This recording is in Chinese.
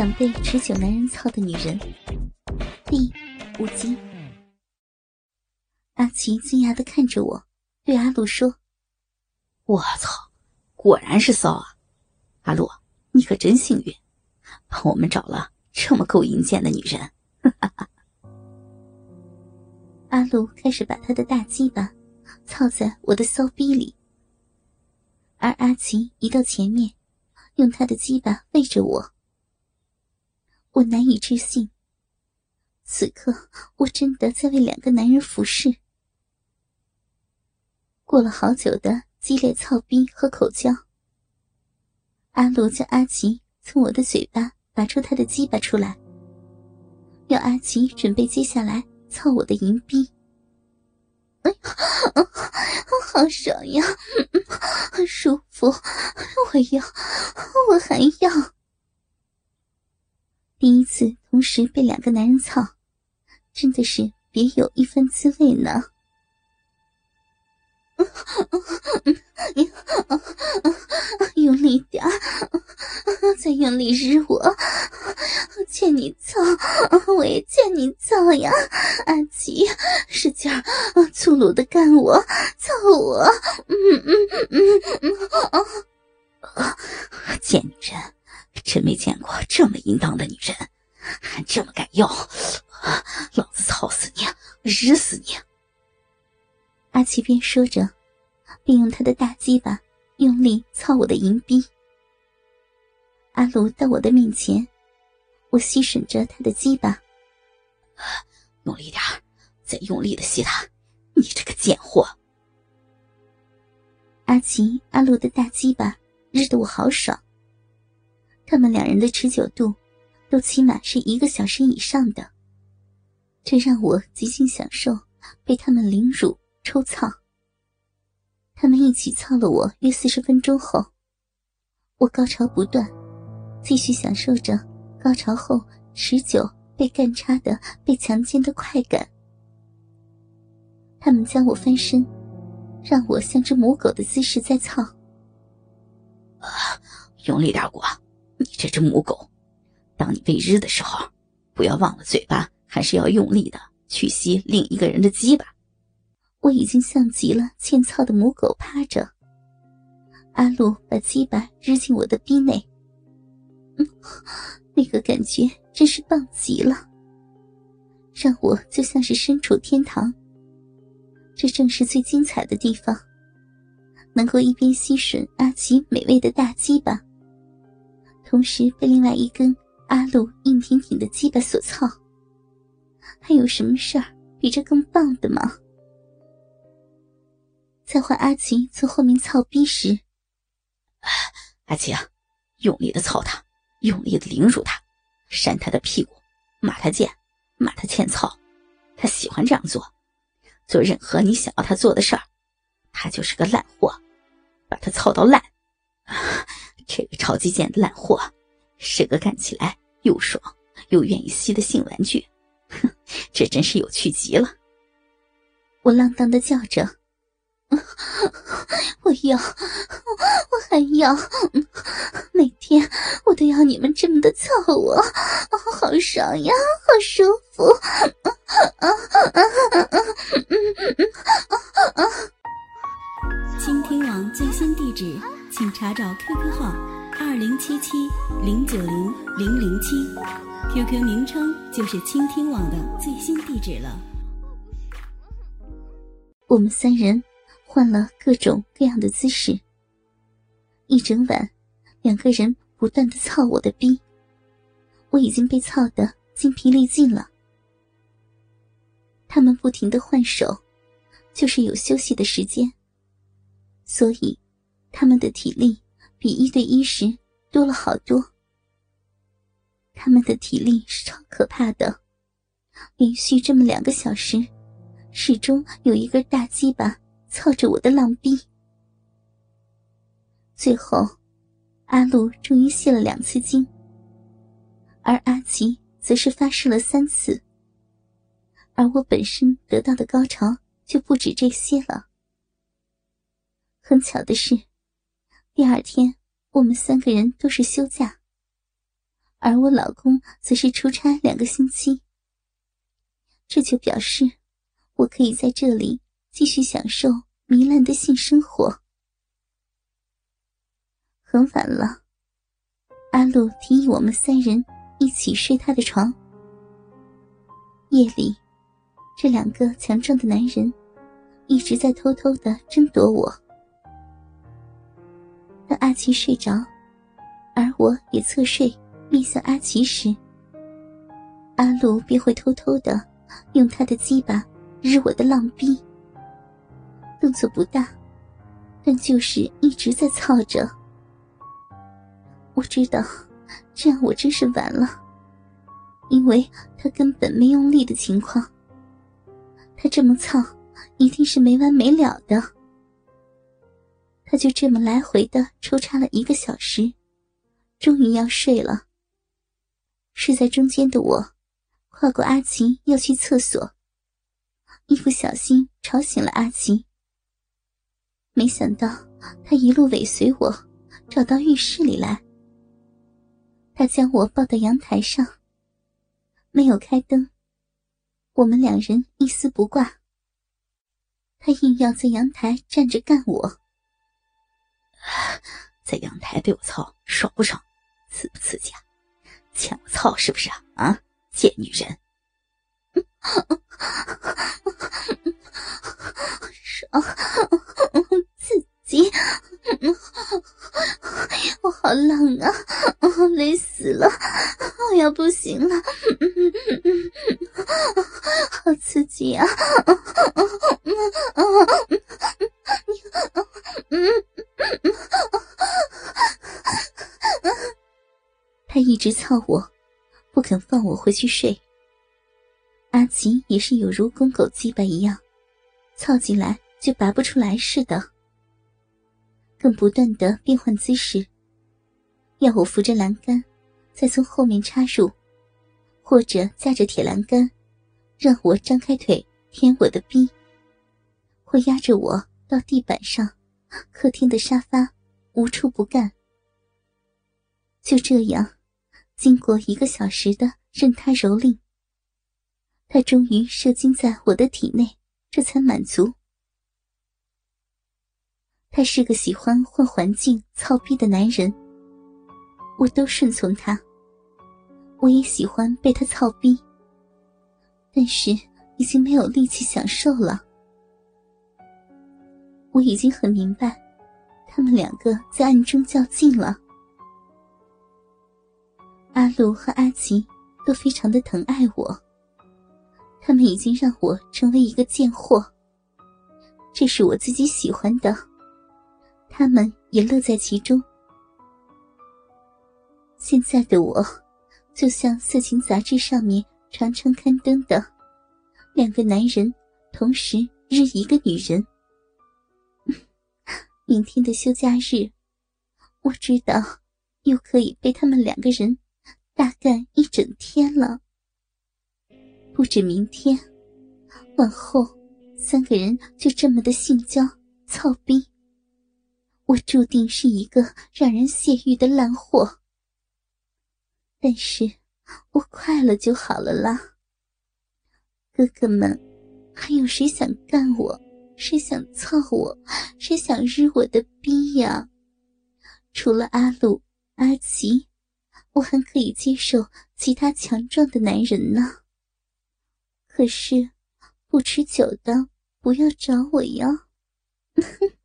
想被持久男人操的女人，第五集。阿奇惊讶的看着我，对阿露说：“我操，果然是骚啊！阿露，你可真幸运，帮我们找了这么够淫贱的女人。”阿鲁开始把他的大鸡巴操在我的骚逼里，而阿奇移到前面，用他的鸡巴喂着我。我难以置信，此刻我真的在为两个男人服侍。过了好久的激烈操逼和口交，阿露叫阿奇从我的嘴巴拔出他的鸡巴出来，要阿奇准备接下来操我的银币。哎呀，好爽呀，舒服，我要，我还要。第一次同时被两个男人操，真的是别有一番滋味呢。用力点再用力日我，欠你操，我也欠你操呀！阿奇，使劲，粗鲁的干我，操我！嗯嗯嗯嗯啊！贱女人，真没见过这么淫荡的女人，还这么敢要！老子操死你，日死你！阿奇边说着，边用他的大鸡巴用力操我的银逼。阿卢到我的面前，我吸吮着他的鸡巴，用力点再用力的吸他，你这个贱货！阿奇、阿卢的大鸡巴日得我好爽。他们两人的持久度，都起码是一个小时以上的，这让我极尽享受被他们凌辱。抽操。他们一起操了我约四十分钟后，我高潮不断，继续享受着高潮后持久被干插的、被强奸的快感。他们将我翻身，让我像只母狗的姿势在操。啊，用力点过，你这只母狗！当你被日的时候，不要忘了嘴巴还是要用力的去吸另一个人的鸡巴。我已经像极了欠操的母狗，趴着。阿露把鸡巴扔进我的逼内，嗯，那个感觉真是棒极了，让我就像是身处天堂。这正是最精彩的地方，能够一边吸吮阿奇美味的大鸡巴，同时被另外一根阿露硬挺挺的鸡巴所操。还有什么事儿比这更棒的吗？在换阿奇从后面操逼时，阿奇啊，用力的操他，用力的凌辱他，扇他的屁股，骂他贱，骂他欠操，他喜欢这样做，做任何你想要他做的事儿，他就是个烂货，把他操到烂。超级贱的烂货，是个干起来又爽又愿意吸的性玩具，哼，这真是有趣极了。我浪荡的叫着。我要，我还要，每天我都要你们这么的操我，好爽呀，好舒服。倾听网最新地址，请查找 QQ 号二零七七零九零零零七，QQ 名称就是倾听网的最新地址了。我们三人。换了各种各样的姿势，一整晚，两个人不断的操我的逼，我已经被操得精疲力尽了。他们不停的换手，就是有休息的时间，所以他们的体力比一对一时多了好多。他们的体力是超可怕的，连续这么两个小时，始终有一根大鸡巴。操着我的浪逼，最后，阿露终于泄了两次精，而阿奇则是发射了三次，而我本身得到的高潮就不止这些了。很巧的是，第二天我们三个人都是休假，而我老公则是出差两个星期。这就表示，我可以在这里继续享受糜烂的性生活。很晚了，阿路提议我们三人一起睡他的床。夜里，这两个强壮的男人一直在偷偷的争夺我。当阿奇睡着，而我也侧睡面向阿奇时，阿鲁便会偷偷的用他的鸡巴日我的浪逼。动作不大，但就是一直在操着。我知道，这样我真是完了，因为他根本没用力的情况。他这么操，一定是没完没了的。他就这么来回的抽插了一个小时，终于要睡了。睡在中间的我，跨过阿奇要去厕所，一不小心吵醒了阿奇。没想到他一路尾随我，找到浴室里来。他将我抱到阳台上，没有开灯，我们两人一丝不挂。他硬要在阳台站着干我，在阳台被我操，爽不爽？刺不刺激啊？欠我操是不是啊？啊，贱女人！爽，靠我，不肯放我回去睡。阿奇也是有如公狗鸡巴一样，操进来就拔不出来似的。更不断的变换姿势，要我扶着栏杆，再从后面插入，或者架着铁栏杆，让我张开腿舔我的逼，或压着我到地板上、客厅的沙发，无处不干。就这样，经过一个小时的任他蹂躏，他终于射精在我的体内，这才满足。他是个喜欢换环境、操逼的男人，我都顺从他。我也喜欢被他操逼，但是已经没有力气享受了。我已经很明白，他们两个在暗中较劲了。阿路和阿奇都非常的疼爱我，他们已经让我成为一个贱货，这是我自己喜欢的。他们也乐在其中。现在的我，就像色情杂志上面常常刊登的，两个男人同时日一个女人。明天的休假日，我知道又可以被他们两个人大干一整天了。不止明天，往后三个人就这么的性交、操逼。我注定是一个让人泄欲的烂货，但是我快乐就好了啦。哥哥们，还有谁想干我？谁想操我？谁想日我的逼呀？除了阿鲁、阿奇，我还可以接受其他强壮的男人呢。可是，不持久的不要找我呀。